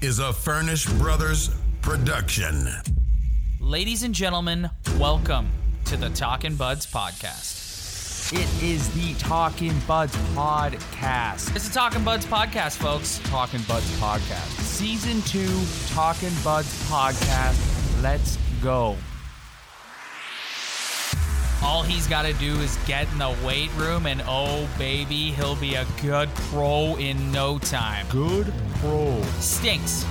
is a Furnish Brothers production. Ladies and gentlemen, welcome to the Talkin' Buds podcast. It is the Talking Buds podcast. It's the Talkin' Buds podcast, folks. Talking Buds podcast. Season 2 Talking Buds podcast. Let's go. All he's got to do is get in the weight room, and oh, baby, he'll be a good pro in no time. Good pro. Stinks.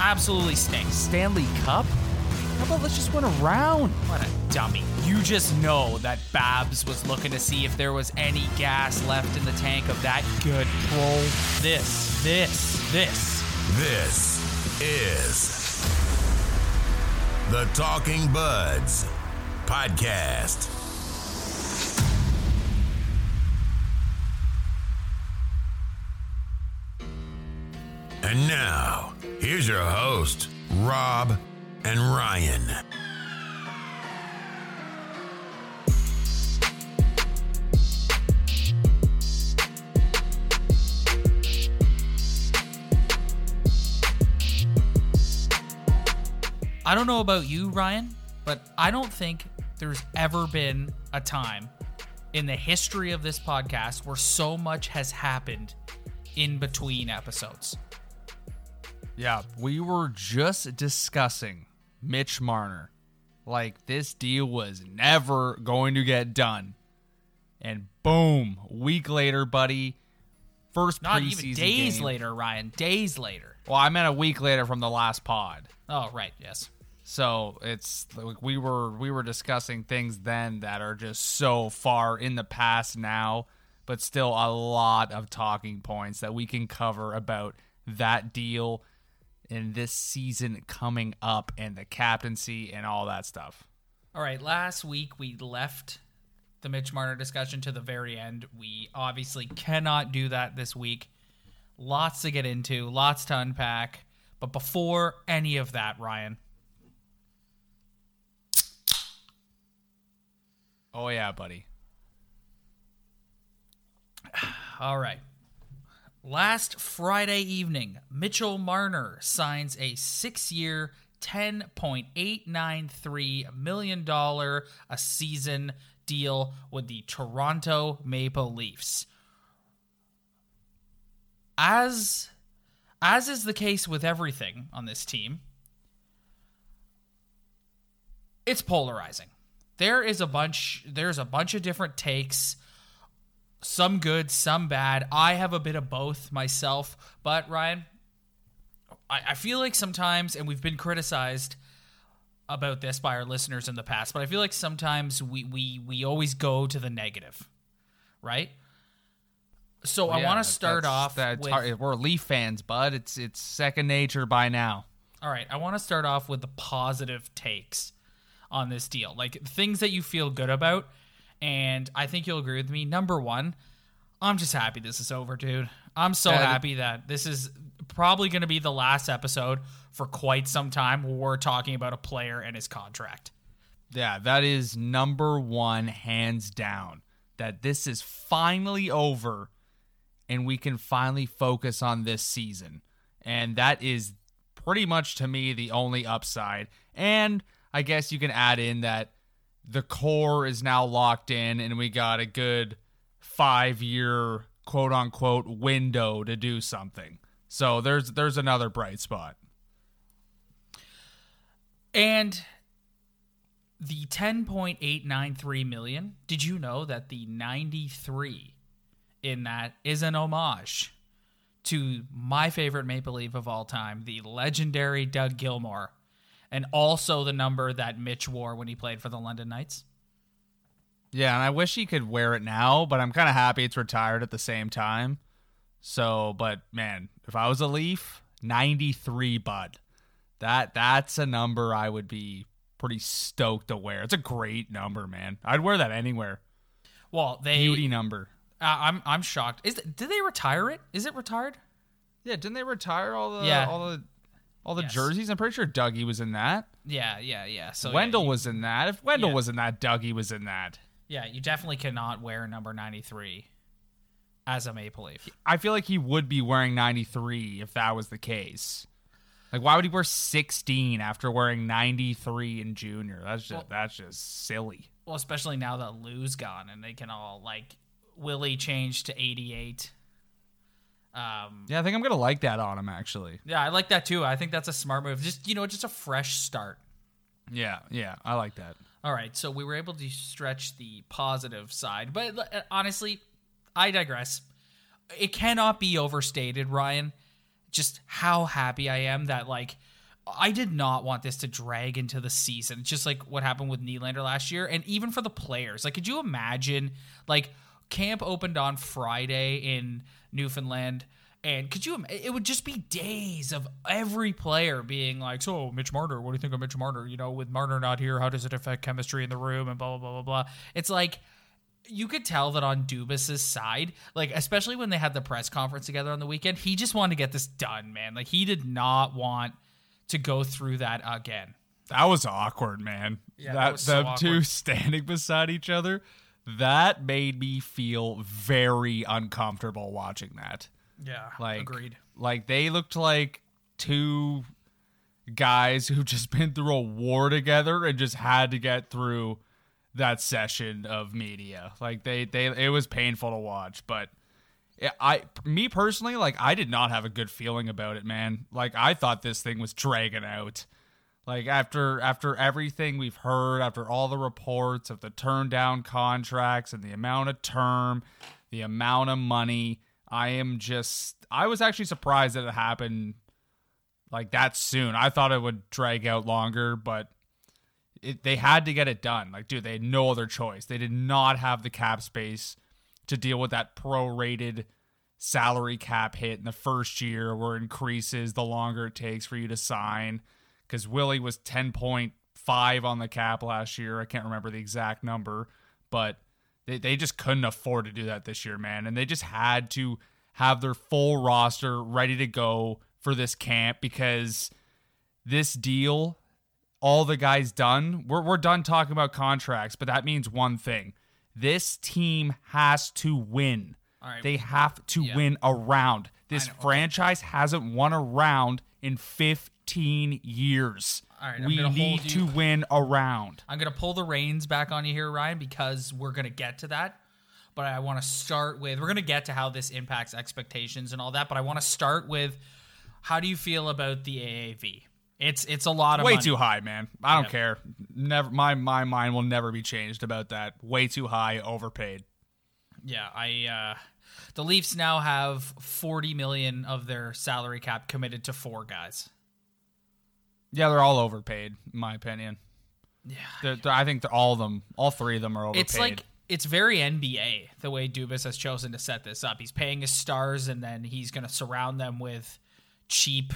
Absolutely stinks. Stanley Cup? How about let's just win a round? What a dummy. You just know that Babs was looking to see if there was any gas left in the tank of that good pro. This, this, this. This is the Talking Buds podcast. And now, here's your host, Rob and Ryan. I don't know about you, Ryan, but I don't think there's ever been a time in the history of this podcast where so much has happened in between episodes. Yeah, we were just discussing Mitch Marner. Like this deal was never going to get done. And boom, week later, buddy. First Not even days game. later, Ryan. Days later. Well, I meant a week later from the last pod. Oh, right. Yes. So it's like we were we were discussing things then that are just so far in the past now, but still a lot of talking points that we can cover about that deal in this season coming up and the captaincy and all that stuff. All right. Last week we left the Mitch Marner discussion to the very end. We obviously cannot do that this week. Lots to get into, lots to unpack. But before any of that, Ryan, Oh yeah, buddy. All right. Last Friday evening, Mitchell Marner signs a six year, $10.893 million a season deal with the Toronto Maple Leafs. As as is the case with everything on this team, it's polarizing. There is a bunch there's a bunch of different takes some good, some bad. I have a bit of both myself, but Ryan, I, I feel like sometimes, and we've been criticized about this by our listeners in the past, but I feel like sometimes we we we always go to the negative, right? So I Yeah, want to start off That's with hard. We're Leaf fans, bud. It's it's second nature by now. all right. I want to start off with the positive takes on this deal, like things that you feel good about, and I think you'll agree with me. Number one, I'm just happy this is over, dude. I'm so happy that this is probably going to be the last episode for quite some time where we're talking about a player and his contract. Yeah, that is number one, hands down. That this is finally over and we can finally focus on this season. And that is pretty much to me the only upside. And I guess you can add in that the core is now locked in and we got a good five year quote unquote window to do something. So there's there's another bright spot. And the 10.893 million, did you know that the 93 in that is an homage to my favorite Maple Leaf of all time, the legendary Doug Gilmour, and also the number that Mitch wore when he played for the London Knights? Yeah, and I wish he could wear it now, but I'm kind of happy it's retired at the same time. So, but man, if I was a Leaf, 93 bud. That that's a number I would be pretty stoked to wear. It's a great number, man. I'd wear that anywhere. Well, they Beauty number. Uh, I'm I'm shocked. Is did they retire it? Is it retired? Yeah, didn't they retire all the Yeah. all the all the Yes. jerseys? I'm pretty sure Dougie was in that. Yeah, yeah, yeah. So yeah, Wendel you- was in that. If Wendel Yeah. was in that, Dougie was in that. Yeah, you definitely cannot wear number 93 as a Maple Leaf. I feel like he would be wearing 93 if that was the case. Like, why would he wear 16 after wearing 93 in junior? That's just Well- that's just silly. Well, especially now that Lou's gone and they can all like Willie changed to 88. Um, Yeah, I think I'm gonna like that on him actually. yeah, I like that too. I think that's a smart move. Just you know, just a fresh start. Yeah, yeah, I like that. All right, so we were able to stretch the positive side, but uh, honestly, I digress. It cannot be overstated, Ryan, just how happy I am that like I did not want this to drag into the season. It's just like what happened with Nylander last year and even for the players. Like could you imagine like camp opened on Friday in Newfoundland and could you? It would just be days of every player being like, "So, Mitch Marner, what do you think of Mitch Marner? You know, with Marner not here, how does it affect chemistry in the room?" And blah blah blah blah blah. It's like you could tell that on Dubas's side, like especially when they had the press conference together on the weekend, he just wanted to get this done, man. Like he did not want to go through that again. That was awkward, man. Yeah, that, that so them two standing beside each other, that made me feel very uncomfortable watching that. Yeah, Like, agreed. Like they looked like two guys who just been through a war together and just had to get through that session of media. Like they they it was painful to watch, but I me personally like I did not have a good feeling about it, man. Like I thought this thing was dragging out. Like after after everything we've heard, after all the reports of the turn down contracts and the amount of term, the amount of money, I am just I was actually surprised that it happened like that soon. I thought it would drag out longer, but it, they had to get it done. Like, dude, they had no other choice. They did not have the cap space to deal with that prorated salary cap hit in the first year where increases the longer it takes for you to sign. Because Willie was 10.5 on the cap last year. I can't remember the exact number, but they, they just couldn't afford to do that this year, man. And they just had to have their full roster ready to go for this camp because this deal all the guys done. We're, we're done talking about contracts, but that means one thing. This team has to win. Right. They have to Yeah. win a round. This franchise hasn't won a round in 15 years. All right, we need to win a round. I'm gonna pull the reins back on you here, Ryan, because we're gonna get to that. But I want to start with we're gonna get to how this impacts expectations and all that. But I want to start with how do you feel about the AAV? It's it's a lot of Way money. too high, man. I don't Yeah. care. Never my my mind will never be changed about that. Way too high, overpaid. Yeah, I uh the Leafs now have 40 million of their salary cap committed to four guys. Yeah, they're all overpaid, in my opinion. Yeah. They're, they're- I think they're, all of them, all three of them are overpaid. It's like it's very NBA the way Dubas has chosen to set this up. He's paying his stars and then he's going to surround them with cheap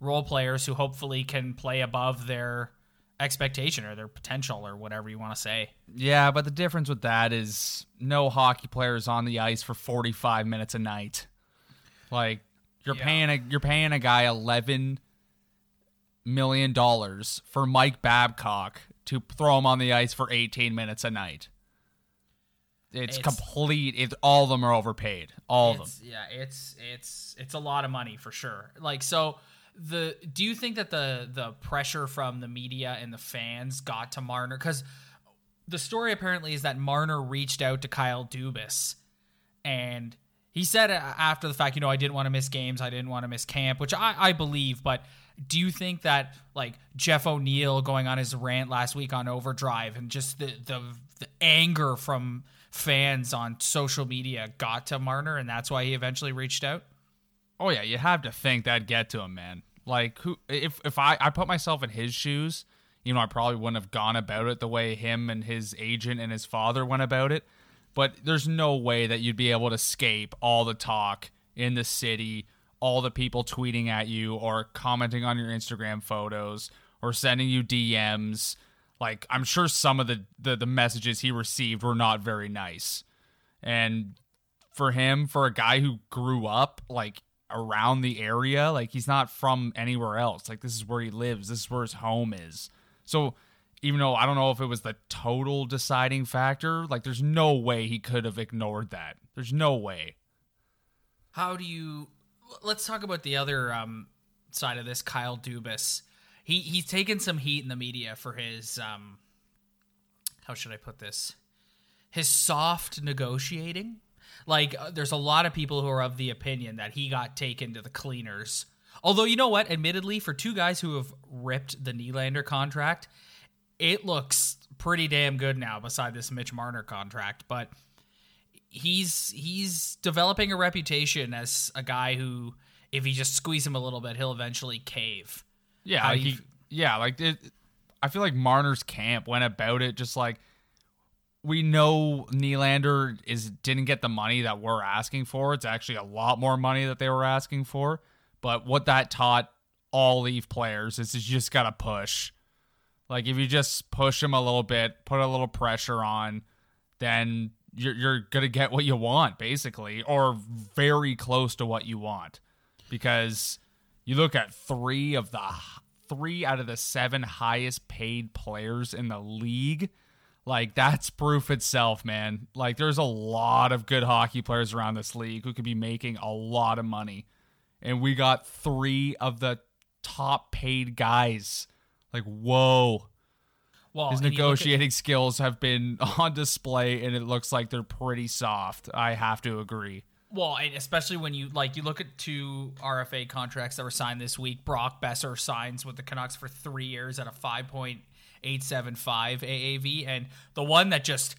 role players who hopefully can play above their expectation or their potential or whatever you want to say. Yeah, but the difference with that is no hockey players on the ice for 45 minutes a night. Like you're Yeah. paying a you're paying a guy 11 million dollars for Mike Babcock to throw him on the ice for 18 minutes a night. It's, It's- complete. It, all of them are overpaid. All of them. Yeah, it's it's it's a lot of money for sure. Like so the do you think that the the pressure from the media and the fans got to Marner cuz the story apparently is that Marner reached out to Kyle Dubas and he said after the fact, you know, I didn't want to miss games, I didn't want to miss camp, which I, I believe, but do you think that like Jeff O'Neill going on his rant last week on Overdrive and just the the, the anger from fans on social media got to Marner and that's why he eventually reached out? Oh yeah, you have to think that'd get to him, man. Like who if if I I put myself in his shoes, you know, I probably wouldn't have gone about it the way him and his agent and his father went about it. But there's no way that you'd be able to escape all the talk in the city, all the people tweeting at you or commenting on your Instagram photos or sending you DMs. Like I'm sure some of the the, the messages he received were not very nice. And for him, for a guy who grew up like around the area, like he's not from anywhere else. Like this is where he lives. This is where his home is. So even though I don't know if it was the total deciding factor, like there's no way he could have ignored that. There's no way. How do you? Let's talk about the other um, side of this, Kyle Dubas, he he's taken some heat in the media for his um how should I put this? His soft negotiating. Like uh, there's a lot of people who are of the opinion that he got taken to the cleaners. Although you know what, admittedly, for two guys who have ripped the Nylander contract, it looks pretty damn good now beside this Mitch Marner contract, but he's he's developing a reputation as a guy who if you just squeeze him a little bit, he'll eventually cave. Yeah, How like he, yeah, like it, I feel like Marner's camp went about it just like we know Nylander is didn't get the money that we're asking for. It's actually a lot more money that they were asking for. But what that taught all Leaf players is you just gotta push. Like if you just push them a little bit, put a little pressure on, then you're you're gonna get what you want, basically, or very close to what you want. Because you look at three of the three out of the seven highest paid players in the league. Like that's proof itself, man. Like there's a lot of good hockey players around this league who could be making a lot of money. And we got three of the top paid guys. Like, whoa. Well, His look at- negotiating skills have been on display and it looks like they're pretty soft. I have to agree. Well, and especially when you like you look at two RFA contracts that were signed this week. Brock Boeser signs with the Canucks for three years at a five point eight seven five AAV, and the one that just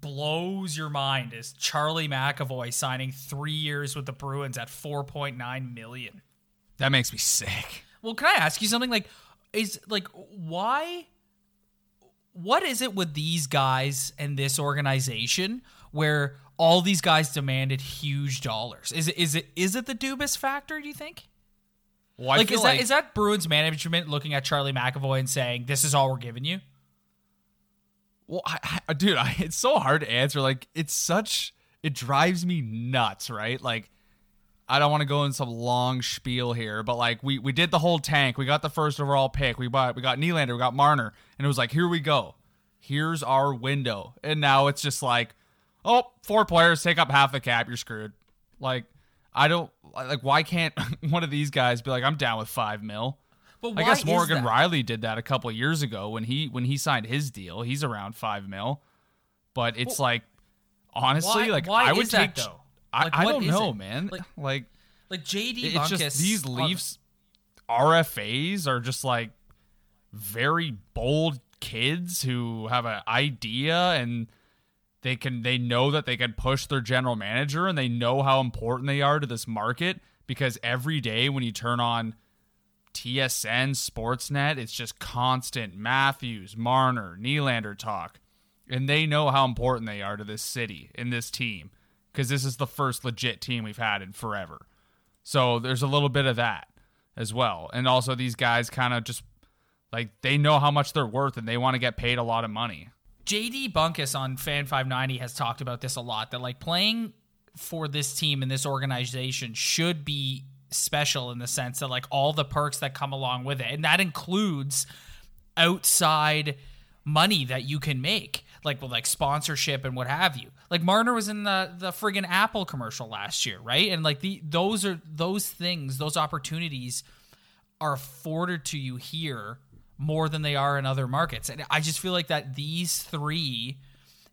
blows your mind is Charlie McAvoy signing three years with the Bruins at four point nine million. That makes me sick. Well, can I ask you something? Like, is like why? What is it with these guys and this organization where all these guys demanded huge dollars? Is it is it is it the Dubas factor? Do you think? Well, like, is like that is that Bruins management looking at Charlie McAvoy and saying this is all we're giving you? Well, I, I, dude, I, it's so hard to answer. Like, it's such, it drives me nuts, right? Like, I don't want to go in some long spiel here, but like, we we did the whole tank. We got the first overall pick. We bought, we got Nylander, we got Marner, and it was like, here we go. Here's our window, and now it's just like, oh, four players take up half the cap. You're screwed. Like, I don't like. Why can't one of these guys be like, I'm down with five mil? But I guess Morgan? Rielly did that a couple years ago when he when he signed his deal. He's around five mil, but it's like honestly, why- like why I would that, take. though? I, Like, I don't know, it? man. Like- Like, Like JD it's Bunkis, just these Leafs RFAs are just like very bold kids who have an idea and they can they know that they can push their general manager and they know how important they are to this market because every day when you turn on TSN Sportsnet, it's just constant Matthews, Marner, Nylander talk. And they know how important they are to this city and this team because this is the first legit team we've had in forever. So there's a little bit of that as well. And also these guys kind of just like they know how much they're worth and they want to get paid a lot of money. JD Bunkis on Fan 590 has talked about this a lot that like playing for this team and this organization should be special in the sense that like all the perks that come along with it. And that includes outside money that you can make, like with like sponsorship and what have you. Like Marner was in the the friggin' Apple commercial last year, right? And like the those are those things, those opportunities are afforded to you here more than they are in other markets. And I just feel like that these three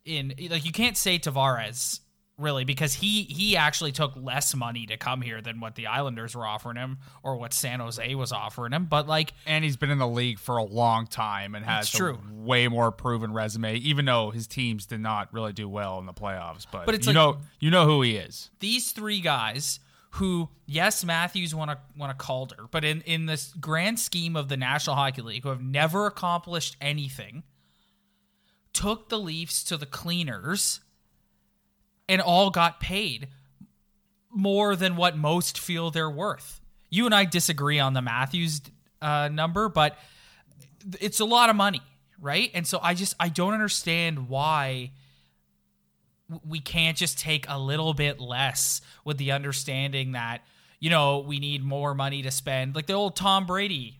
in like you can't say Tavares really because he he actually took less money to come here than what the Islanders were offering him or what San Jose was offering him. But like And he's been in the league for a long time and has true. a way more proven resume, even though his teams did not really do well in the playoffs. But, But it's you like- know you know who he is. these three guys who yes Matthews won a won a Calder, but in in this grand scheme of the National Hockey League who have never accomplished anything took the Leafs to the cleaners and all got paid more than what most feel they're worth. You and I disagree on the Matthews uh, number, but it's a lot of money, right? And so I just I don't understand why we can't just take a little bit less with the understanding that you know we need more money to spend like the old Tom Brady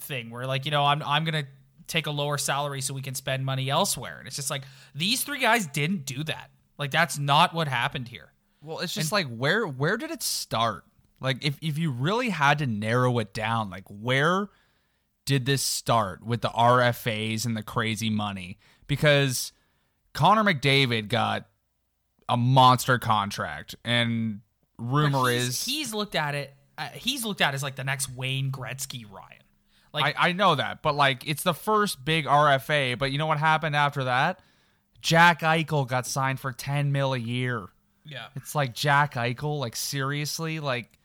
thing where like you know I'm I'm to take a lower salary so we can spend money elsewhere and it's just like these three guys didn't do that like that's not what happened here Well, it's just like where where did it start? Like if if you really had to narrow it down, like where did this start with the RFAs and the crazy money? Because Connor McDavid got a monster contract, and rumor He's- is he's looked at it. Uh, he's looked at as like the next Wayne Gretzky Ryan. Like I, I know that, but like it's the first big RFA. But you know what happened after that? Jack Eichel got signed for ten mil a year. yeah, It's like Jack Eichel, like seriously, like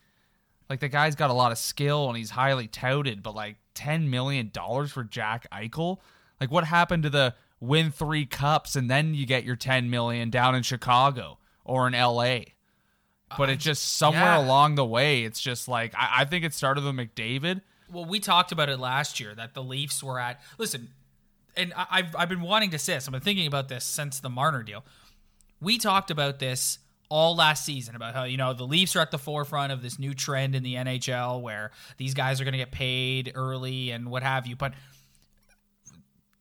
like the guy's got a lot of skill and he's highly touted, but like ten million dollars for Jack Eichel? Like what happened to the win three cups and then you get your ten million down in Chicago or in LA? But it's uh, just somewhere yeah. along the way, it's just like I, I think it started with McDavid. Well, we talked about it last year that the Leafs were at. Listen, and I- I've I've been wanting to say this. I've been thinking about this since the Marner deal. We talked about this all last season about how you know the Leafs are at the forefront of this new trend in the NHL where these guys are going to get paid early and what have you. But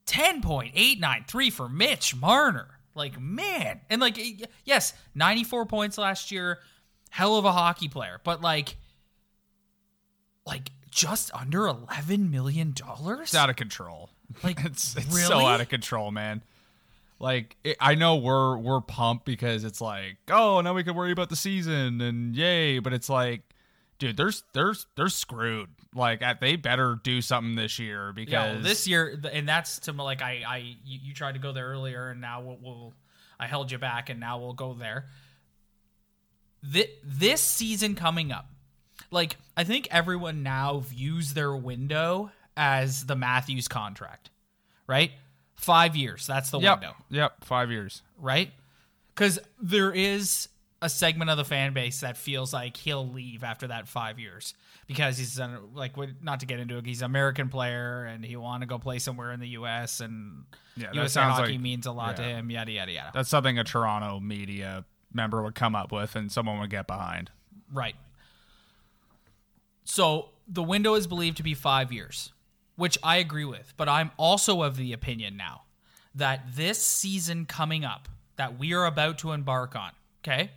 ten point eight nine three for Mitch Marner, like man, and like yes, ninety four points last year, hell of a hockey player, but like like just under 11 million dollars It's out of control. Like, it's it's really? so out of control, man. Like it, I know we're we're pumped because it's like, oh, now we can worry about the season and yay, but it's like, dude, there's there's they're screwed. Like they better do something this year because yeah well, this year and that's to like i i you, you tried to go there earlier and now we'll, we'll i held you back and now we'll go there Thi- this season coming up like i think everyone now views their window as the matthews contract right five years that's the yep, window yep, five years. right? Because there is a segment of the fan base that feels like he'll leave after that five years because he's an, like not to get into it. He's an American player and he want to go play somewhere in the U.S. and Yeah, U.S. hockey like- means a lot to him. Yada yada yada. That's something a Toronto media member would come up with and someone would get behind. Right. So the window is believed to be five years, which I agree with. But I'm also of the opinion now that this season coming up that we are about to embark on, okay?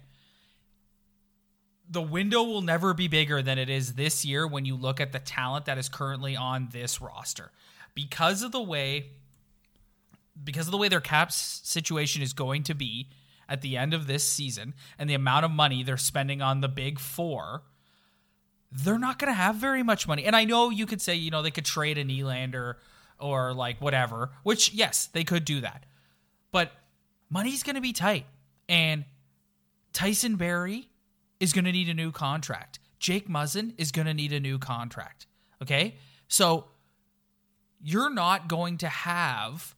The window will never be bigger than it is this year when you look at the talent that is currently on this roster. Because of the way because of the way their cap situation is going to be at the end of this season and the amount of money they're spending on the big four, they're not going to have very much money. And I know you could say, you know, they could trade a Nylander or like whatever, which, yes, they could do that. But money's going to be tight. And Tyson Barrie is going to need a new contract. Jake Muzzin is going to need a new contract. Okay? So you're not going to have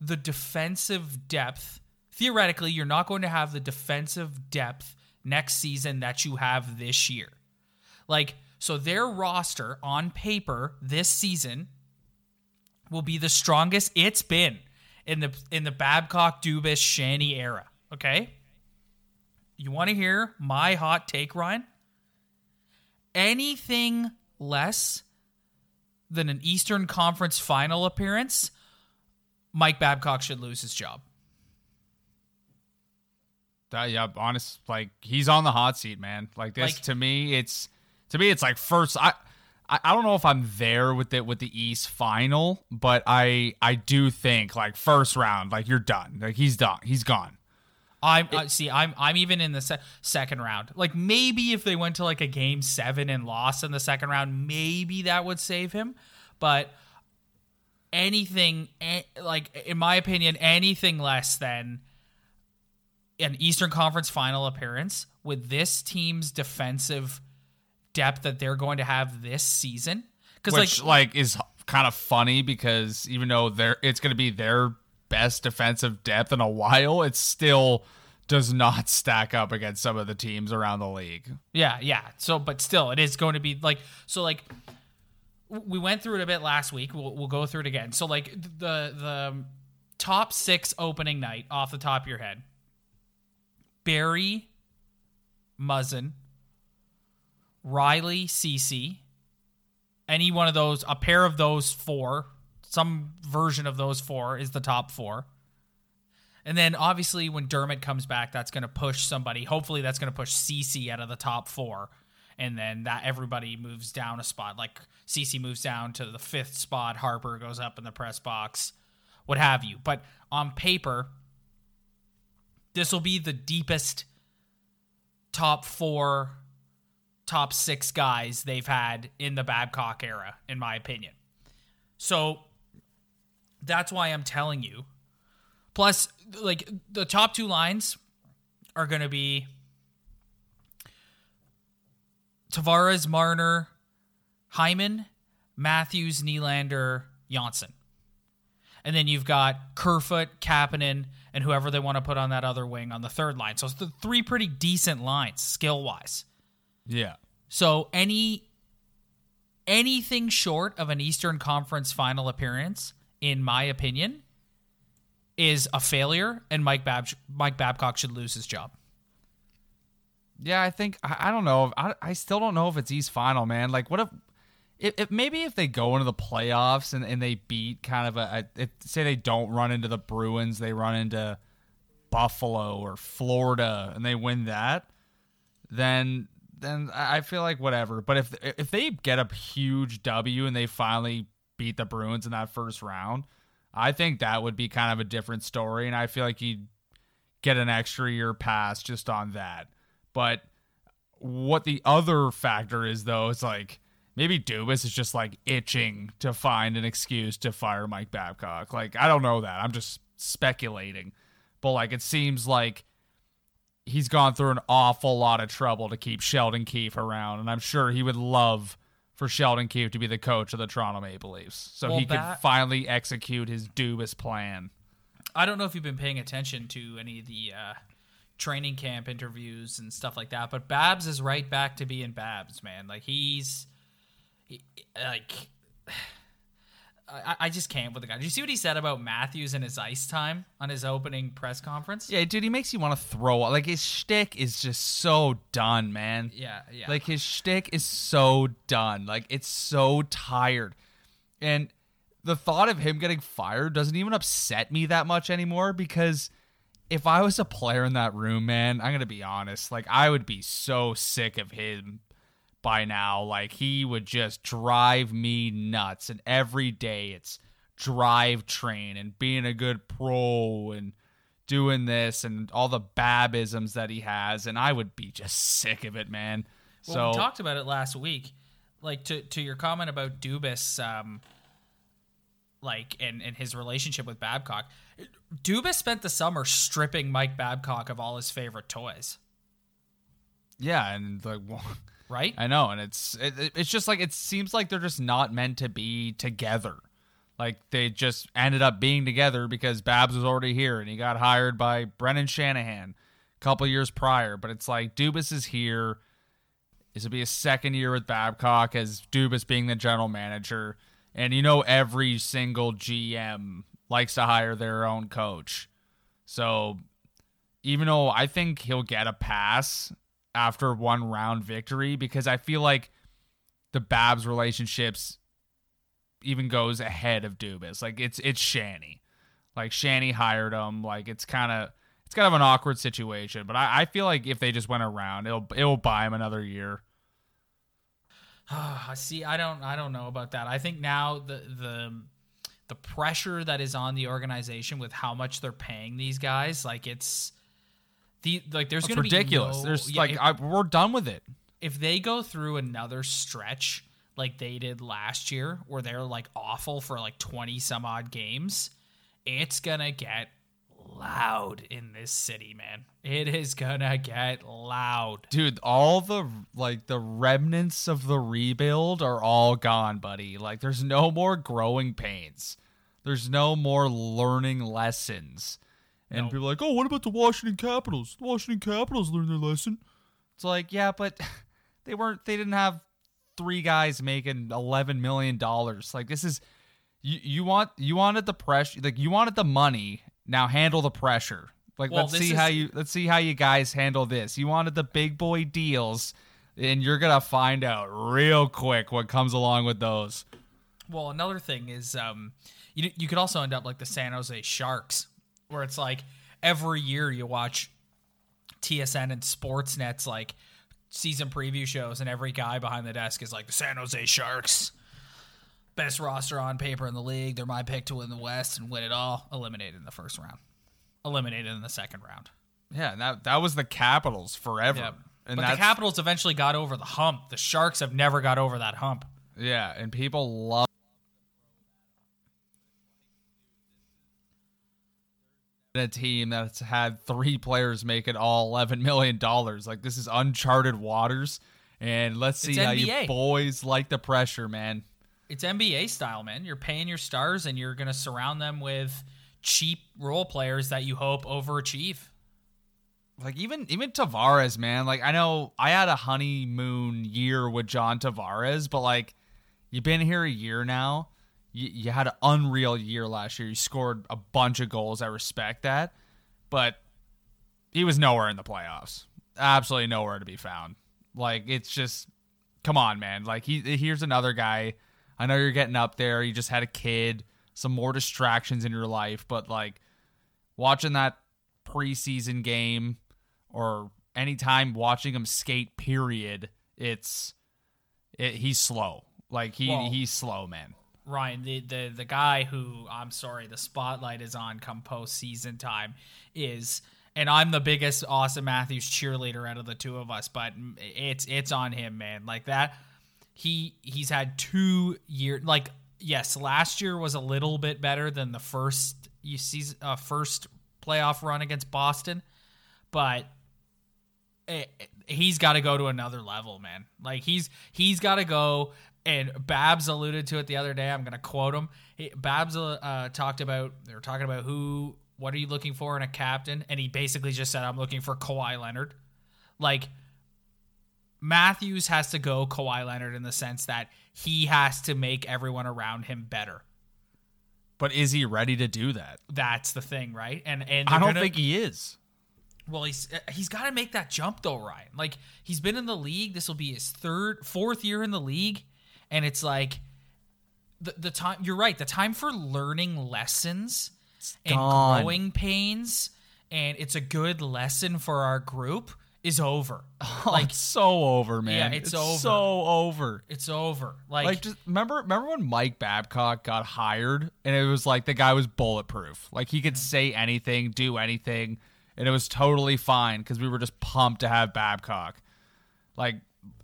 the defensive depth. Theoretically, you're not going to have the defensive depth next season that you have this year. Like, so their roster on paper this season will be the strongest it's been in the in the Babcock Dubas Shanny era. Okay? You want to hear my hot take, Ryan? Anything less than an Eastern Conference final appearance, Mike Babcock should lose his job. That, yeah, honest, like he's on the hot seat, man. Like this Like- to me, it's to me, it's like first. I, I, don't know if I'm there with it with the East final, but I, I do think like first round, like you're done. Like he's done. He's gone. I'm uh, see. I'm I'm even in the se- second round. Like maybe if they went to like a game seven and lost in the second round, maybe that would save him. But anything, like in my opinion, anything less than an Eastern Conference final appearance with this team's defensive depth that they're going to have this season. Because Which like like, is kind of funny because even though they're it's going to be their best defensive depth in a while, it still does not stack up against some of the teams around the league. Yeah, yeah. So, but still, it is going to be like so. Like we went through it a bit last week. We'll we'll go through it again. So, like the the top six opening night off the top of your head: Barrie, Muzzin, Rielly, Ceci. Any one of those, a pair of those four, some version of those four is the top four. And then obviously when Dermott comes back, that's going to push somebody. Hopefully that's going to push CC out of the top four and then that everybody moves down a spot. Like CC moves down to the fifth spot, Harper goes up in the press box, what have you. But on paper, this will be the deepest top four, top six guys they've had in the Babcock era, in my opinion. So that's why I'm telling you. Plus, like the top two lines are going to be Tavares, Marner, Hyman, Matthews, Nylander, Johnsson. And then you've got Kerfoot, Kapanen, and whoever they want to put on that other wing on the third line. So it's the three pretty decent lines skill wise. Yeah. So any anything short of an Eastern Conference final appearance, in my opinion, is a failure, and Mike Bab- Mike Babcock should lose his job. Yeah, I think I, I don't know. I, I still don't know if it's East Final, man. Like, what if, if, if maybe if they go into the playoffs and, and they beat kind of a, a if, say they don't run into the Bruins, they run into Buffalo or Florida and they win that, then then I feel like whatever. But if if they get a huge W and they finally beat the Bruins in that first round, I think that would be kind of a different story, and I feel like you'd get an extra year pass just on that. But what the other factor is, though, is like maybe Dubas is just like itching to find an excuse to fire Mike Babcock. Like, I don't know that. I'm just speculating. But like, it seems like he's gone through an awful lot of trouble to keep Sheldon Keefe around. And I'm sure he would love for Sheldon Keefe to be the coach of the Toronto Maple Leafs so Well, he that- could finally execute his Dubas plan. I don't know if you've been paying attention to any of the uh, training camp interviews and stuff like that, but Babs is right back to being Babs, man. Like he's he, like. I, I just can't with the guy. Did you see what he said about Matthews and his ice time on his opening press conference? Yeah, dude, he makes you want to throw up. Like his shtick is just so done, man. yeah, yeah. Like his shtick is so done. Like it's so tired. And the thought of him getting fired doesn't even upset me that much anymore because if I was a player in that room, man, I'm gonna be honest. Like I would be so sick of him by now. Like he would just drive me nuts. And every day it's drive train and being a good pro and doing this and all the babisms that he has. And I would be just sick of it, man. Well, so we talked about it last week. Like to to your comment about Dubas, um, like and and his relationship with Babcock. Dubas spent the summer stripping Mike Babcock of all his favorite toys, yeah, and like well, right? I know, and it's it, it- it's just like it seems like they're just not meant to be together. Like they just ended up being together because Babs was already here and he got hired by Brendan Shanahan a couple years prior. But it's like Dubas is here. This will be a second year with Babcock as Dubas being the general manager. And you know every single GM likes to hire their own coach. So even though I think he'll get a pass after one round victory because I feel like the Babs relationships even goes ahead of Dubas. Like it's it's Shanny. Like Shanny hired him. Like it's kind of it's kind of an awkward situation. But I, I feel like if they just went around, it'll it'll buy him another year. I see. I don't. I don't know about that. I think now the the the pressure that is on the organization with how much they're paying these guys, like it's the like there's It's going to be ridiculous. no- There's yeah, like if- I, we're done with it. if they go through another stretch like they did last year where they're like awful for like 20 some odd games it's gonna get loud in this city man it is gonna get loud Dude, all the like the remnants of the rebuild are all gone, buddy. Like there's no more growing pains. There's no more learning lessons. And No. people are like, "Oh, what about the Washington Capitals? The Washington Capitals learned their lesson." It's like, "Yeah, but they weren't they didn't have three guys making 11 million dollars. Like this is you you want you wanted the pressure like you wanted the money. Now handle the pressure. Like Well, let's see how is- you let's see how you guys handle this. You wanted the big boy deals and you're going to find out real quick what comes along with those. well another thing is um you, you could also end up like the san jose sharks where it's like every year you watch tsn and sportsnet's like season preview shows, and every guy behind the desk is like the San Jose Sharks, best roster on paper in the league. They're my pick to win the West and win it all. Eliminated in the first round, eliminated in the second round. Yeah, that that was the Capitals forever. Yep. And but the Capitals eventually got over the hump. The Sharks have never got over that hump. Yeah, and people love a team that's had three players make it all eleven million dollars. Like this is uncharted waters, and let's see It's how NBA. you boys like the pressure, man. It's NBA style, man. You're paying your stars, and you're going to surround them with cheap role players that you hope overachieve. Like even even Tavares, man. Like I know I had a honeymoon year with John Tavares, but like you've been here a year now. You, you had an unreal year last year. You scored a bunch of goals. I respect that, but he was nowhere in the playoffs. Absolutely nowhere to be found. Like it's just, come on, man. Like he here's another guy. I know you're getting up there. You just had a kid, some more distractions in your life, but like watching that preseason game or anytime watching him skate period it's it, he's slow like he Well- he's slow man Ryan, the, the the guy who I'm sorry, the spotlight is on come postseason time is, and I'm the biggest Auston Matthews cheerleader out of the two of us, but it's it's on him, man. Like that, he he's had two year like yes, last year was a little bit better than the first you season uh, first playoff run against Boston, but eh, he's got to go to another level, man. Like he's he's got to go. And Babs alluded to it the other day. I'm going to quote him. He, Babs uh, talked about they were talking about who, what are you looking for in a captain, and he basically just said, "I'm looking for Kawhi Leonard." Like Matthews has to go Kawhi Leonard in the sense that he has to make everyone around him better. but is he ready to do that That's the thing, right? And and i don't gonna- think he is Well, he's he's got to make that jump though, Ryan. Like he's been in the league. This will be his third, fourth year in the league, and it's like the the time. You're right. The time for learning lessons and gone. growing pains, and it's a good lesson for our group is over. Oh, like it's so over man Yeah, it's over. so over It's over. Like, like just remember remember when Mike Babcock got hired and it was like the guy was bulletproof. Like he could mm-hmm. say anything, do anything, and it was totally fine because we were just pumped to have Babcock. Like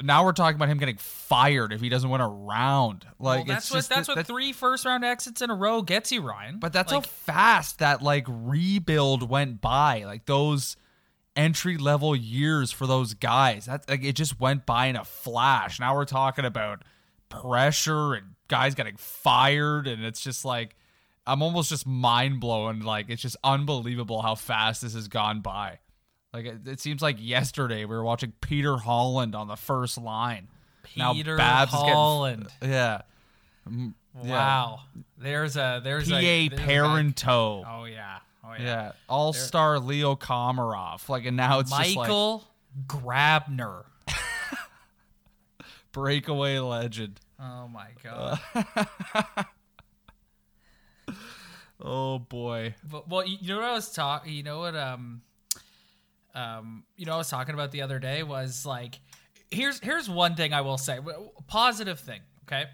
now we're talking about him getting fired if he doesn't win a round. well, Like that's it's what that's that- what three first round exits in a row gets you, Ryan. But that's like, how fast that like rebuild went by. Like those entry level years for those guys. That like it just went by in a flash. Now we're talking about pressure and guys getting fired and it's just like I'm almost just mind blown. Like it's just unbelievable how fast this has gone by. Like it, it seems like yesterday we were watching Peter Holland on the first line. Peter now Babs Holland. getting yeah. Mm, yeah. Wow. There's a there's PA a there's Parenteau. Oh yeah. Oh yeah. Yeah, All Star Leo Komarov. Like, and now it's just like Michael Grabner. breakaway legend. Oh my god. Oh boy. but, well, you know what I was talking. You know what um um you know I was talking about the other day was like here's here's one thing I will say. Positive thing, okay?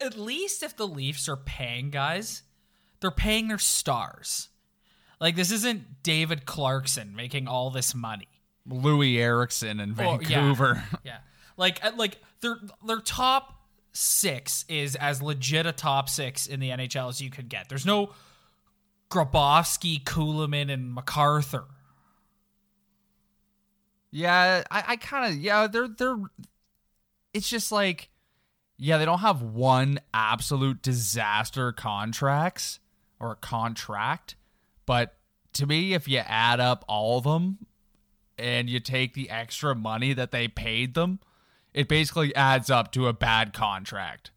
At least if the Leafs are paying guys, they're paying their stars. Like this isn't David Clarkson making all this money. Loui Eriksson in Oh, yeah. Vancouver. Yeah. Like uh, like their their top 6 is as legit a top 6 in the NHL as you could get. There's no Grabovski, Kulemin and MacArthur. Yeah, I, I kind of yeah. They're they're. It's just like, yeah, they don't have one absolute disaster contracts or a contract, but to me, if you add up all of them and you take the extra money that they paid them, it basically adds up to a bad contract.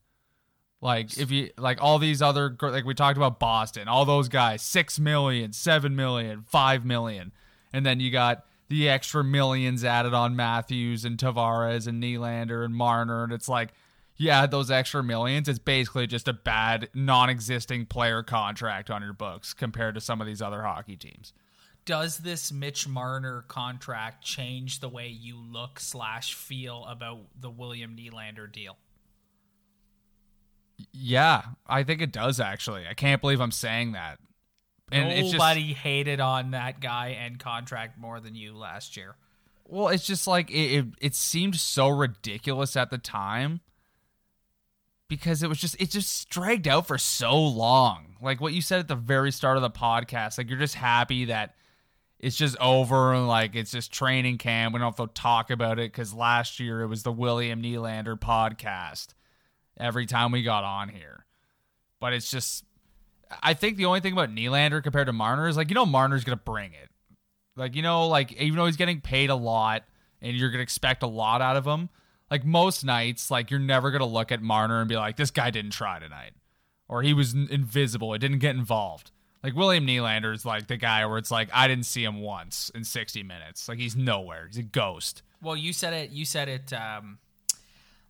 Like if you like all these other like we talked about Boston, all those guys, six million, seven million, five million, and then you got the extra millions added on Matthews and Tavares and Nylander and Marner, and it's like you add those extra millions, it's basically just a bad, non-existing player contract on your books compared to some of these other hockey teams. does this Mitch Marner contract change the way you look slash feel about the William Nylander deal? Yeah, I think it does actually. I can't believe I'm saying that. And it's just Nobody hated on that guy and contract more than you last year. well, it's just like it, it it seemed so ridiculous at the time because it was just it just dragged out for so long. Like what you said at the very start of the podcast, like you're just happy that it's just over and like it's just training camp. We don't have to talk about it because last year it was the William Nylander podcast every time we got on here. But it's just, I think the only thing about Nylander compared to Marner is like, you know, Marner's going to bring it. Like, you know, like even though he's getting paid a lot and you're going to expect a lot out of him, like most nights, like you're never going to look at Marner and be like, this guy didn't try tonight or he was invisible. It didn't get involved. Like William Nylander is like the guy where it's like, I didn't see him once in 60 minutes. Like he's nowhere. He's a ghost. Well, you said it. You said it um,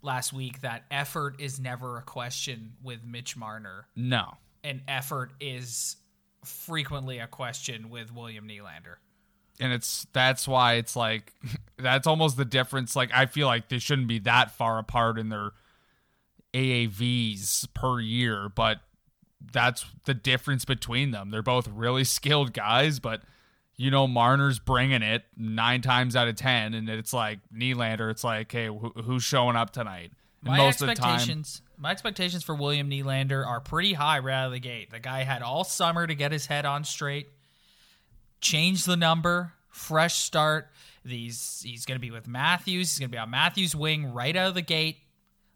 last week that effort is never a question with Mitch Marner, No. And effort is frequently a question with William Nylander. and it's that's why it's like that's almost the difference. Like i feel like they shouldn't be that far apart in their aavs per year but that's the difference between them. They're both really skilled guys but you know marner's bringing it nine times out of ten and it's like Nylander, it's like hey wh- who's showing up tonight and My most of the time expectations, my expectations for William Nylander are pretty high right out of the gate. The guy had all summer to get his head on straight, change the number, fresh start. These he's going to be with Matthews. He's going to be on Matthews' wing right out of the gate.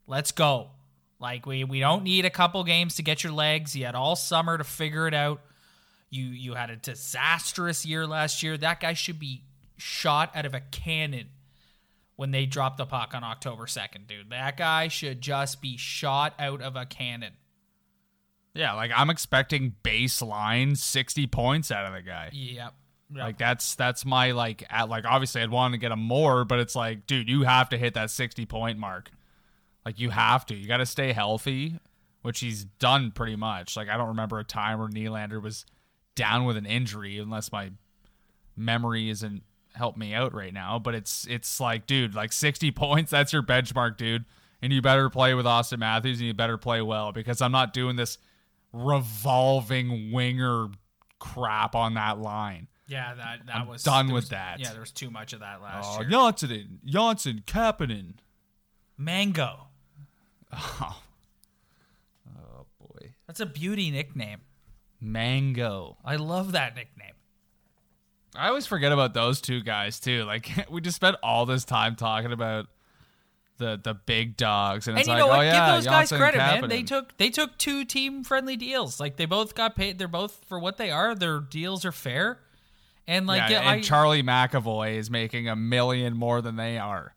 Let's go. Like we we don't need a couple games to get your legs. You had all summer to figure it out. You you had a disastrous year last year. That guy should be shot out of a cannon when they drop the puck on October 2nd, dude. That guy should just be shot out of a cannon. yeah like i'm expecting baseline 60 points out of the guy Yep. Like that's that's my like at like obviously I'd want to get him more, but it's like, dude, you have to hit that sixty point mark. Like you have to. You got to stay healthy, which he's done pretty much. Like I don't remember a time where Nylander was down with an injury, unless my memory isn't help me out right now. But it's it's like, dude, like sixty points. That's your benchmark, dude. And you better play with Auston Matthews, and you better play well because I'm not doing this revolving winger crap on that line. Yeah, that that I'm was done with was- that. Yeah, there was too much of that last Oh, year. Johnsson, Johnsson, Kapanen. Mango. Oh. Oh boy, That's a beauty nickname. Mango. I love that nickname. I always forget about those two guys too. Like we just spent all this time talking about the the big dogs, and And it's you like, know what? oh yeah, Give those guys credit, man. They took they took two team friendly deals. Like they both got paid. They're both for what they are. Their deals are fair. And like yeah, yeah, I, and Charlie McAvoy is making a million more than they are.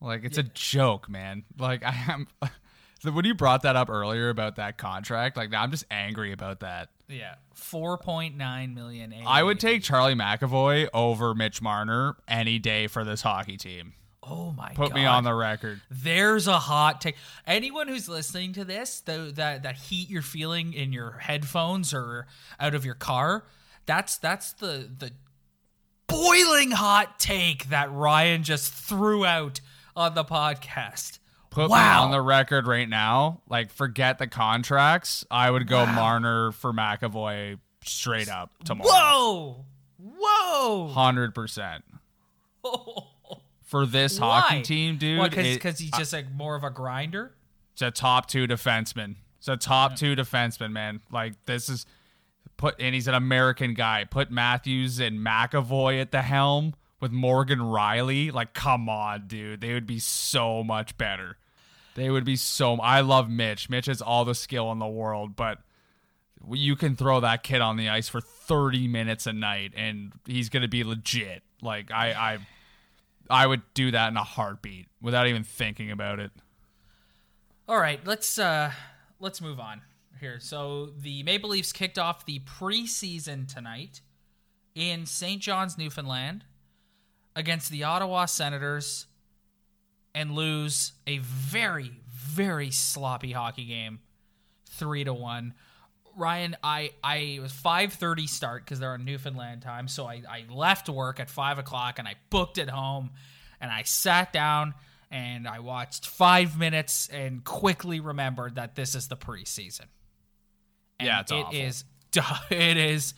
Like it's a joke, man. Like I am. When you brought that up earlier about that contract, like I'm just angry about that. Yeah, four point nine million. I would take Charlie McAvoy over Mitch Marner any day for this hockey team. Oh my god. Put god. me on the record. There's a hot take. Anyone who's listening to this, the, that that heat you're feeling in your headphones or out of your car, that's that's the the boiling hot take that Ryan just threw out on the podcast. Put me on the record right now. Like, forget the contracts. I would go Marner for McAvoy straight up tomorrow. Whoa! Whoa! Hundred percent for this hockey team, dude. Because he's just like more of a grinder. it's a top two defenseman. It's a top two defenseman, man. Like this is put, and he's an American guy. Put Matthews and McAvoy at the helm with Morgan Rielly. Like, come on, dude. They would be so much better. They would be so. I love Mitch. Mitch has all the skill in the world, but you can throw that kid on the ice for 30 minutes a night, and he's gonna be legit. Like, I, I, I would do that in a heartbeat without even thinking about it. All right, let's uh let's move on here. So the Maple Leafs kicked off the preseason tonight in St. John's, Newfoundland, against the Ottawa Senators, and lose a very very sloppy hockey game, three to one. Ryan, I I it was five thirty start because they're on Newfoundland time. So I I left work at five o'clock and I booked it home, and I sat down and I watched five minutes and quickly remembered that this is the preseason. And Yeah, it's it awful. is it is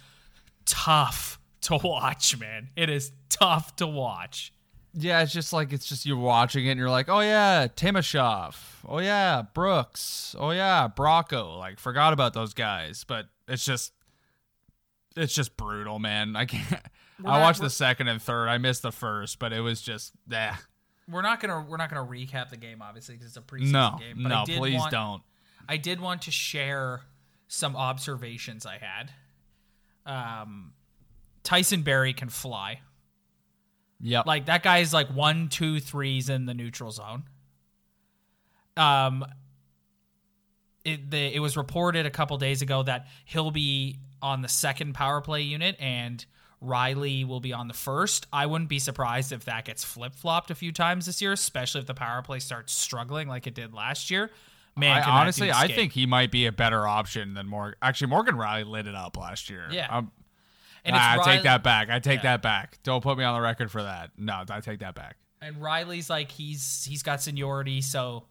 tough to watch, man. It is tough to watch. Yeah, it's just like it's just you're watching it and you're like, oh yeah, Timashov, oh yeah, Brooks, oh yeah, Bracco. Like forgot about those guys, but it's just it's just brutal, man. I can't. I watched the second and third. I missed the first, but it was just yeah. We're not gonna we're not gonna recap the game obviously because it's a preseason No, game. But I no, did please want, don't. I did want to share some observations I had. Um, Tyson Barrie can fly. Yep. Like that guy's like one, two, threes in the neutral zone. Um, it the it was reported a couple days ago that he'll be on the second power play unit and Rielly will be on the first. I wouldn't be surprised if that gets flip flopped a few times this year, especially if the power play starts struggling like it did last year. Man, I, honestly, I think he might be a better option than Morgan. Actually, Morgan Rielly lit it up last year. Yeah. Um, and nah, it's I Rielly- take that back. I take Yeah. that back. Don't put me on the record for that. No, I take that back. And Rielly's like he's he's got seniority, so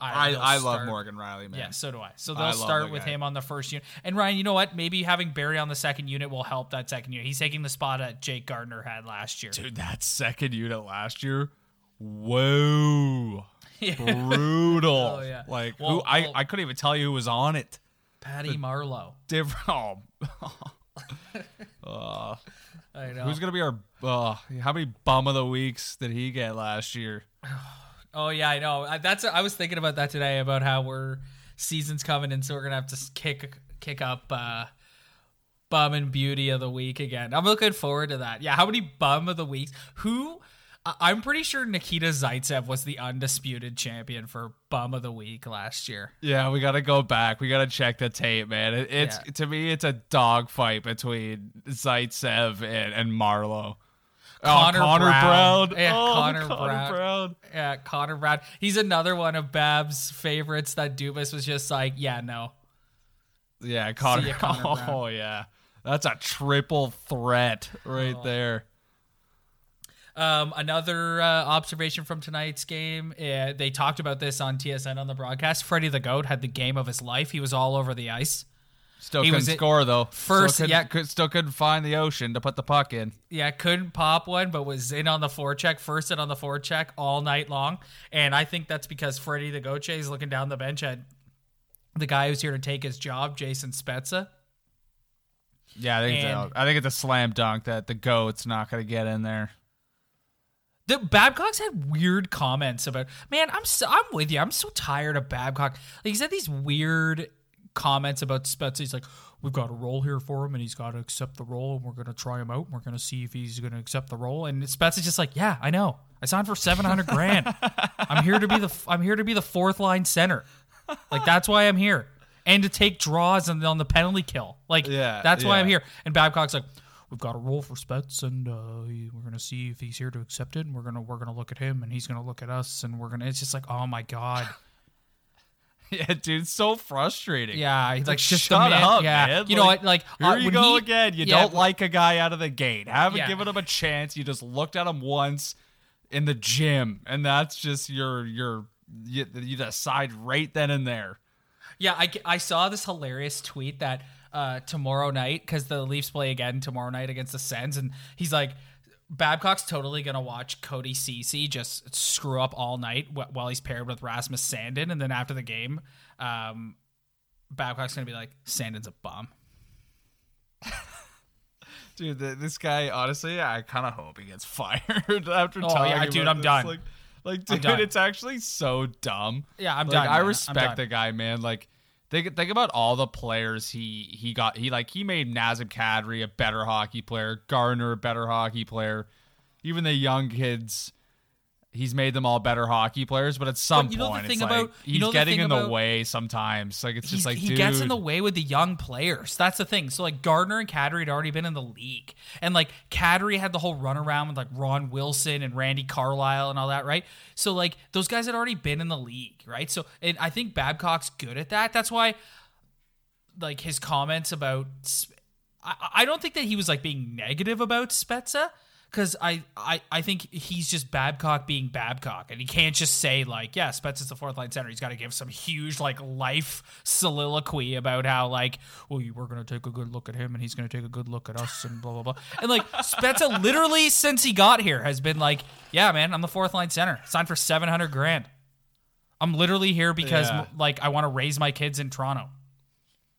I, they'll I love Morgan Rielly, man. Yeah, so do I. So they'll love start with guy. him on the first unit. And Ryan, you know what? Maybe having Barrie on the second unit will help that second unit. He's taking the spot that Jake Gardiner had last year. Dude, that second unit last year, whoa, brutal. Oh, yeah. Like Well, who? I, I couldn't even tell you who was on it. Patty Marleau. Different. Oh, I know. who's gonna be our? Uh, how many bum of the weeks did he get last year? oh yeah, I know. I- That's I was thinking about that today about how we're season's coming and so we're gonna have to kick kick up uh bum and beauty of the week again. I'm looking forward to that. Yeah, how many bum of the weeks? Who? I'm pretty sure Nikita Zaitsev was the undisputed champion for bum of the week last year. Yeah, we gotta go back. We gotta check the tape, man. It, it's Yeah. to me, it's a dogfight between Zaitsev and, and Marleau. Connor oh, Connor Brown. Brown. Yeah, oh, Connor Connor Brown. Brown. Yeah, Connor Brown. He's another one of Bab's favorites that Dubas was just like, yeah, no. Yeah, Connor. ya, Connor oh, Brown. oh yeah, that's a triple threat right Oh. there. Um, another uh, observation from tonight's game. Uh, they talked about this on TSN on the broadcast. Freddie the Goat had the game of his life. He was all over the ice. Still He couldn't score though. first- still yeah. could, still couldn't find the ocean to put the puck in. Yeah, couldn't pop one, but was in on the forecheck, first in on the forecheck all night long. And I think that's because Freddie the Goat is looking down the bench at the guy who's here to take his job, Jason Spezza. Yeah, I think it's And- a, I think it's a slam dunk that the goat's not gonna get in there. The Babcock's had weird comments about. Man, I'm so, I'm with you. I'm so tired of Babcock. Like he's had these weird comments about Spezza. He's like, "We've got a role here for him, and he's got to accept the role, and we're going to try him out. And we're going to see if he's going to accept the role." And Spezza's just like, "Yeah, I know. I signed for seven hundred grand. I'm here to be the I'm here to be the fourth line center. Like that's why I'm here, and to take draws and on the penalty kill. Like Yeah, that's why I'm here." And Babcock's like, "We've got a role for Spets, and uh, we're gonna see if he's here to accept it. And we're gonna we're gonna look at him, and he's gonna look at us, and we're gonna." It's just like, oh my god, Yeah, dude, it's so frustrating. yeah. He's like, just shut man. up, yeah, man. you know Like, what? Like, Here uh, you go he- again. You yeah, don't like a guy out of the gate. Haven't Yeah. given him a chance. You just looked at him once in the gym, and that's just your your you, you decide right then and there. Yeah, I, I saw this hilarious tweet that uh, tomorrow night, because the Leafs play again tomorrow night against the Sens, and he's like, Babcock's totally going to watch Cody Ceci just screw up all night wh- while he's paired with Rasmus Sandin. And then after the game, um, Babcock's going to be like, Sandin's a bum. Dude, th- this guy, honestly, I kind of hope he gets fired after Oh, yeah, dude, I'm this. done. Like, like dude, it's actually so dumb. Yeah, I'm like, done, I man. Respect the guy, man. Like, think think about all the players he he got. He like he made Nazem Kadri a better hockey player, Garner a better hockey player. Even the young kids, he's made them all better hockey players. But at some But you know the point, thing it's about- like you he's know the getting thing in the about- way sometimes. Like it's just like he dude, gets in the way with the young players. That's the thing. So like Gardiner and Kadri had already been in the league, and like Kadri had the whole runaround with like Ron Wilson and Randy Carlyle and all that, right? So like those guys had already been in the league, right? So and I think Babcock's good at that. That's why like his comments about. I, I don't think that he was like being negative about Spezza because I, I I think he's just Babcock being Babcock, and he can't just say like, yeah, Spezza's the fourth line center. He's got to give some huge like life soliloquy about how like, well, we're gonna take a good look at him, and he's gonna take a good look at us, and blah blah blah. And like Spezza, uh, literally since he got here, has been like, yeah, man, I'm the fourth line center. Signed for seven hundred grand. I'm literally here because Yeah. like I want to raise my kids in Toronto.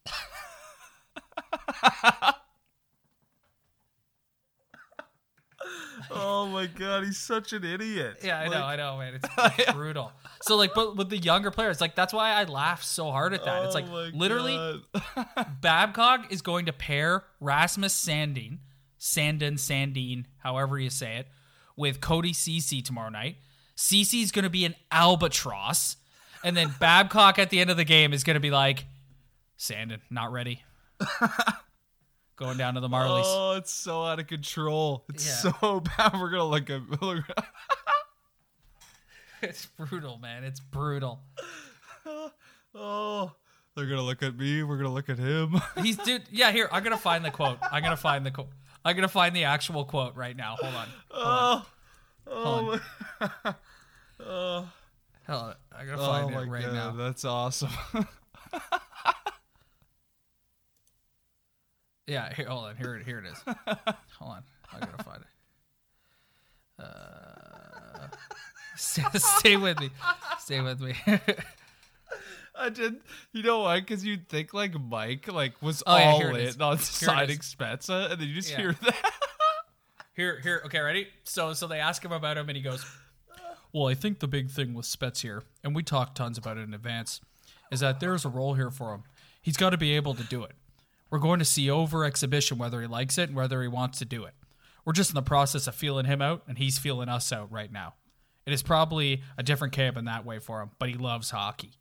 Oh my god, he's such an idiot. Yeah, I know, I know, man. It's, brutal. So like, but with the younger players, like that's why I laugh so hard at that. it's oh like Oh literally, Babcock is going to pair Rasmus Sandin, Sandin, Sandine, however you say it, with Cody Ceci tomorrow night. Ceci's going to be an albatross, and then Babcock at the end of the game is going to be like, Sandin, not ready. Going down to the Marlies. Oh, it's so out of control. It's Yeah. so bad. We're gonna look at. It's brutal, man. It's brutal. oh, they're gonna look at me. We're gonna look at him. He's dude. Yeah, here I'm gonna find the quote. I'm gonna find the quote. I'm gonna find the actual quote right now. Hold on. oh, Hold oh, on. my, oh, Hold on. Oh. I'm gonna oh find my it right god, now. that's awesome. Yeah, here. Hold on. Here it. Here it is. hold on. I gotta find it. Uh, stay, stay with me. Stay with me. I did. You know why? Because you'd think like Mike like was Oh, yeah, all here it is. in on signing. Spezza, and then you just Yeah. hear that. Here, here. Okay, ready? So, so they ask him about him, and he goes, "Well, I think the big thing with Spets here, and we talked tons about it in advance, is that there's a role here for him. He's got to be able to do it. We're going to see over exhibition whether he likes it and whether he wants to do it. We're just in the process of feeling him out, and he's feeling us out right now. It is probably a different camp in that way for him, but he loves hockey.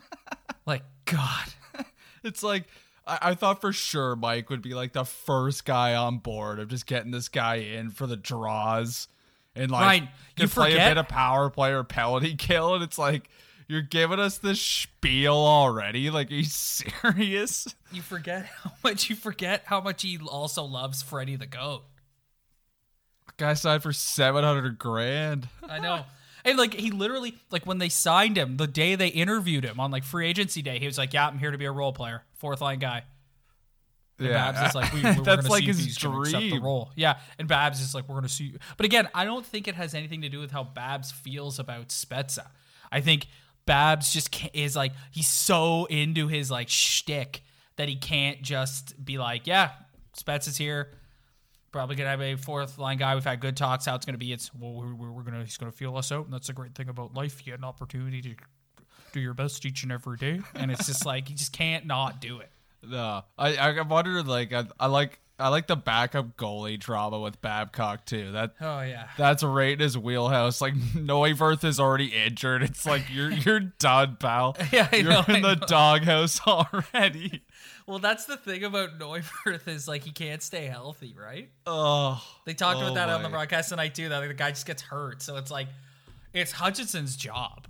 like God." It's like I, I thought for sure Mike would be like the first guy on board of just getting this guy in for the draws and like Right. You play a bit of power play or penalty kill, and it's like you're giving us this spiel already. Like, are you serious? You forget how much you forget how much he also loves Freddie the Goat. Guy signed for seven hundred grand. I know. And like he literally like when they signed him, the day they interviewed him on like free agency day, he was like, "Yeah, I'm here to be a role player, fourth line guy." And Babs is like, we, we're that's gonna like see if his he's gonna accept the role. Yeah, and Babs is like, we're gonna see. You. But again, I don't think it has anything to do with how Babs feels about Spezza. I think Babs just is like he's so into his like shtick that he can't just be like, yeah, Spets is here. Probably gonna have a fourth line guy. We've had good talks. How it's gonna be? It's well, we're, we're gonna he's gonna feel us out, and that's a great thing about life. You get an opportunity to do your best each and every day, and it's just like you just can't not do it. No, I I wondered like I, I like I like the backup goalie drama with Babcock too. That Oh yeah. that's right in his wheelhouse. Like Neuwirth is already injured. It's like you're you're done, pal. Yeah, I you're know, in I the know. doghouse already. Well, that's the thing about Neuwirth is like he can't stay healthy, right? Oh, They talked Oh about that on the my. broadcast tonight too. That like, the guy just gets hurt, so it's like it's Hutchinson's job.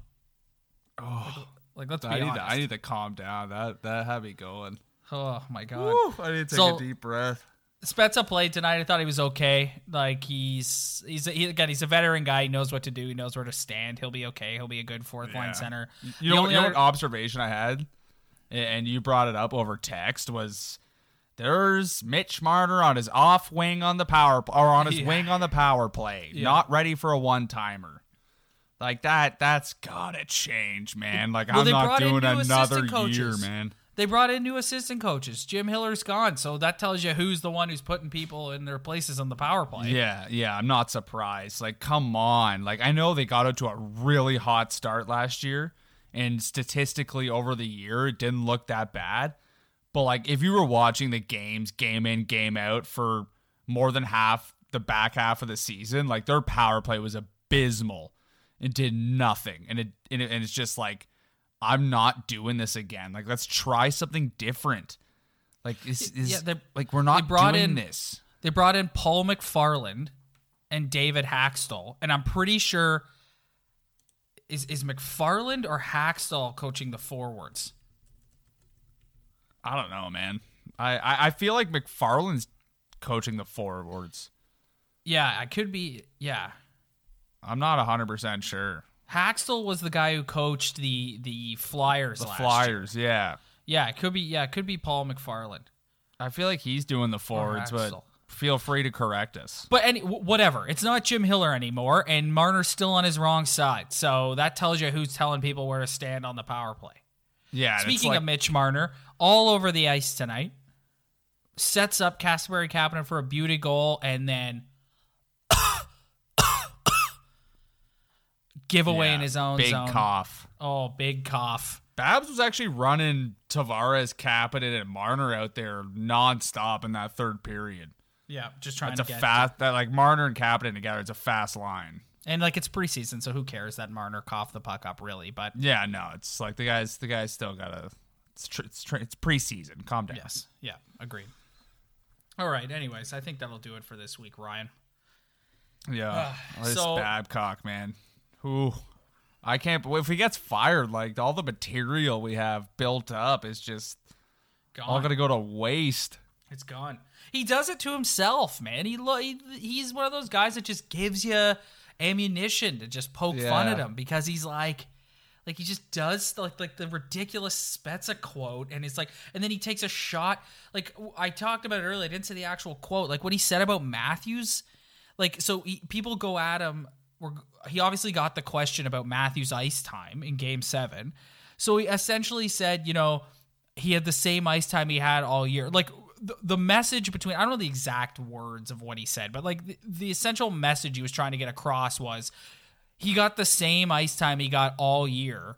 oh. Like let's be I need honest. to I need to calm down. That that had me going. oh my god. Woo, I need to take So- a deep breath. Spezza played tonight. I thought he was okay. Like he's he's he, again he's a veteran guy. He knows what to do. He knows where to stand. He'll be okay. He'll be a good fourth Yeah. line center. You The know, only you know what observation I had, and you brought it up over text was there's Mitch Marner on his off wing on the power or on his Yeah. wing on the power play, Yeah. not ready for a one timer. Like that, that's gotta change, man. Like Well, I'm not doing another year, man. They brought in new assistant coaches. Jim Hiller's gone, so that tells you who's the one who's putting people in their places on the power play. Yeah, yeah, I'm not surprised. Like, come on. Like, I know they got out to a really hot start last year, and statistically over the year, it didn't look that bad. But like, if you were watching the games game in, game out for more than half the back half of the season, like their power play was abysmal. It did nothing, and it and, it, and it's just like, I'm not doing this again. Like, let's try something different. Like, is, is Yeah, they- like we're not brought doing in- this. They brought in Paul McFarland and David Hakstol, and I'm pretty sure is is McFarland or Hakstol coaching the forwards. I don't know, man. I, I, I feel like McFarland's coaching the forwards. Yeah, I could be. Yeah, I'm not 100% sure. Hakstol was the guy who coached the the Flyers. The last year. Flyers, yeah. Yeah, it could be. Yeah, it could be Paul McFarland. I feel like he's doing the forwards, but feel free to correct us. But any whatever, it's not Jim Hiller anymore, and Marner's still on his wrong side. So that tells you who's telling people where to stand on the power play. Yeah. Speaking like- of Mitch Marner, all over the ice tonight, sets up Casper Kapanen for a beauty goal, and then giveaway yeah, in his own zone. big zone. cough. Oh, big cough. Babs was actually running Tavares, Kapanen, and Marner out there nonstop in that third period. Yeah, just trying It's a fast that like Marner and Kapanen together. It's a fast line. and like it's preseason, so who cares that Marner coughed the puck up really? But Yeah, no, it's like the guys. The guys still gotta. It's tr- it's, tr- it's preseason. Calm down. yes, yeah, agreed. All right. Anyways, I think that'll do it for this week, Ryan. Yeah. Uh, this so- Babcock, man. Who? I can't. believe If he gets fired, like all the material we have built up is just Gone. all gonna go to waste. It's gone. He does it to himself, man. He, lo- he he's one of those guys that just gives you ammunition to just poke fun at him because he's like like he just does like like the ridiculous Spezza quote and it's like and then he takes a shot like I talked about it earlier I didn't say the actual quote like what he said about Matthews like so he, people go at him he obviously got the question about Matthews ice time in game 7 so he essentially said you know he had the same ice time he had all year. Like the, the message between I don't know the exact words of what he said, but like the, the essential message he was trying to get across was he got the same ice time he got all year,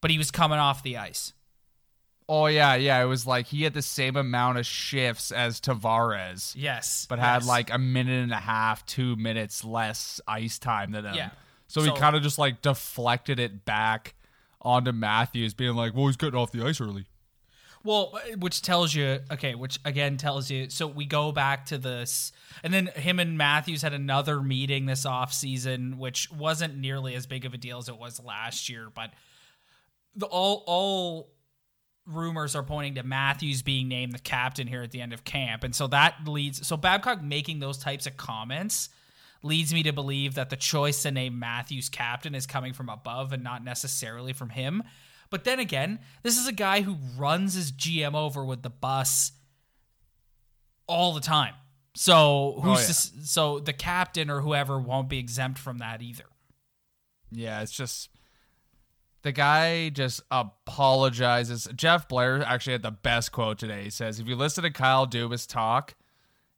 but he was coming off the ice. Oh yeah, yeah. It was like he had the same amount of shifts as Tavares, Yes, but had yes. like a minute and a half, two minutes less ice time than him. Yeah. So, So- he kind of just like deflected it back onto Matthews, being like, "Well, he's getting off the ice early." Well, uh, which tells you, okay, which again tells you. So we go back to this, and then him and Matthews had another meeting this off season, which wasn't nearly as big of a deal as it was last year. But the all all rumors are pointing to Matthews being named the captain here at the end of camp, and so that leads. So Babcock making those types of comments leads me to believe that the choice to name Matthews captain is coming from above and not necessarily from him. But then again, this is a guy who runs his GM over with the bus all the time. So oh, who's Oh, yeah. to s so the captain or whoever won't be exempt from that either. Yeah, it's just the guy just apologizes. Jeff Blair actually had the best quote today. He says, "If you listen to Kyle Dubas talk,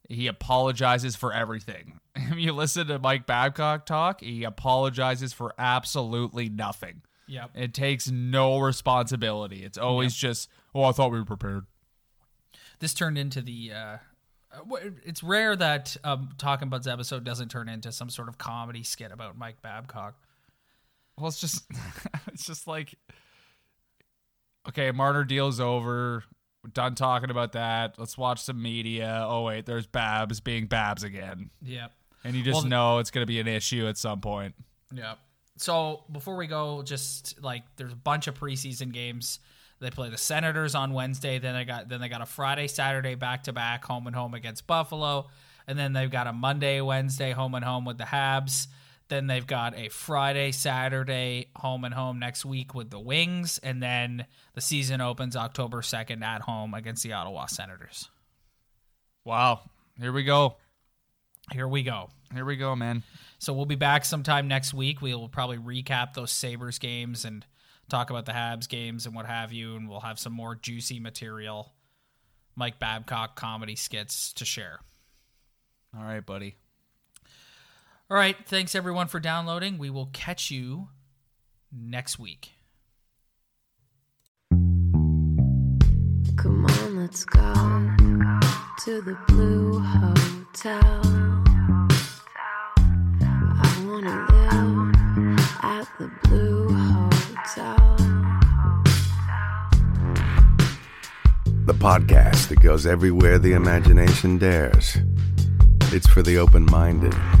he apologizes for everything. If you listen to Mike Babcock talk, he apologizes for absolutely nothing. Yep. It takes no responsibility. It's always just, oh, I thought we were prepared. This turned into the. Uh, uh, it's rare that um, Talking Buds episode doesn't turn into some sort of comedy skit about Mike Babcock. Well, it's just, it's just like, okay, Martyr deal's over. We're done talking about that. Let's watch some media. Oh wait, there's Babs being Babs again, Yep. and you just Well, know it's gonna be an issue at some point. Yeah. So before we go, just like there's a bunch of preseason games. They play the Senators on Wednesday. Then they got then they got a Friday, Saturday back to back, home and home against Buffalo, and then they've got a Monday, Wednesday, home and home with the Habs. Then they've got a Friday, Saturday, home and home next week with the Wings, and then the season opens October second at home against the Ottawa Senators. Wow, here we go. Here we go. Here we go, man. So we'll be back sometime next week. We'll probably recap those Sabres games and talk about the Habs games and what have you, and we'll have some more juicy material, Mike Babcock comedy skits to share. All right, buddy. All right, thanks everyone for downloading. We will catch you next week. Come on, let's go to the Blue Hotel. I wanna live at the Blue Hotel. The podcast that goes everywhere the imagination dares. It's for the open minded, the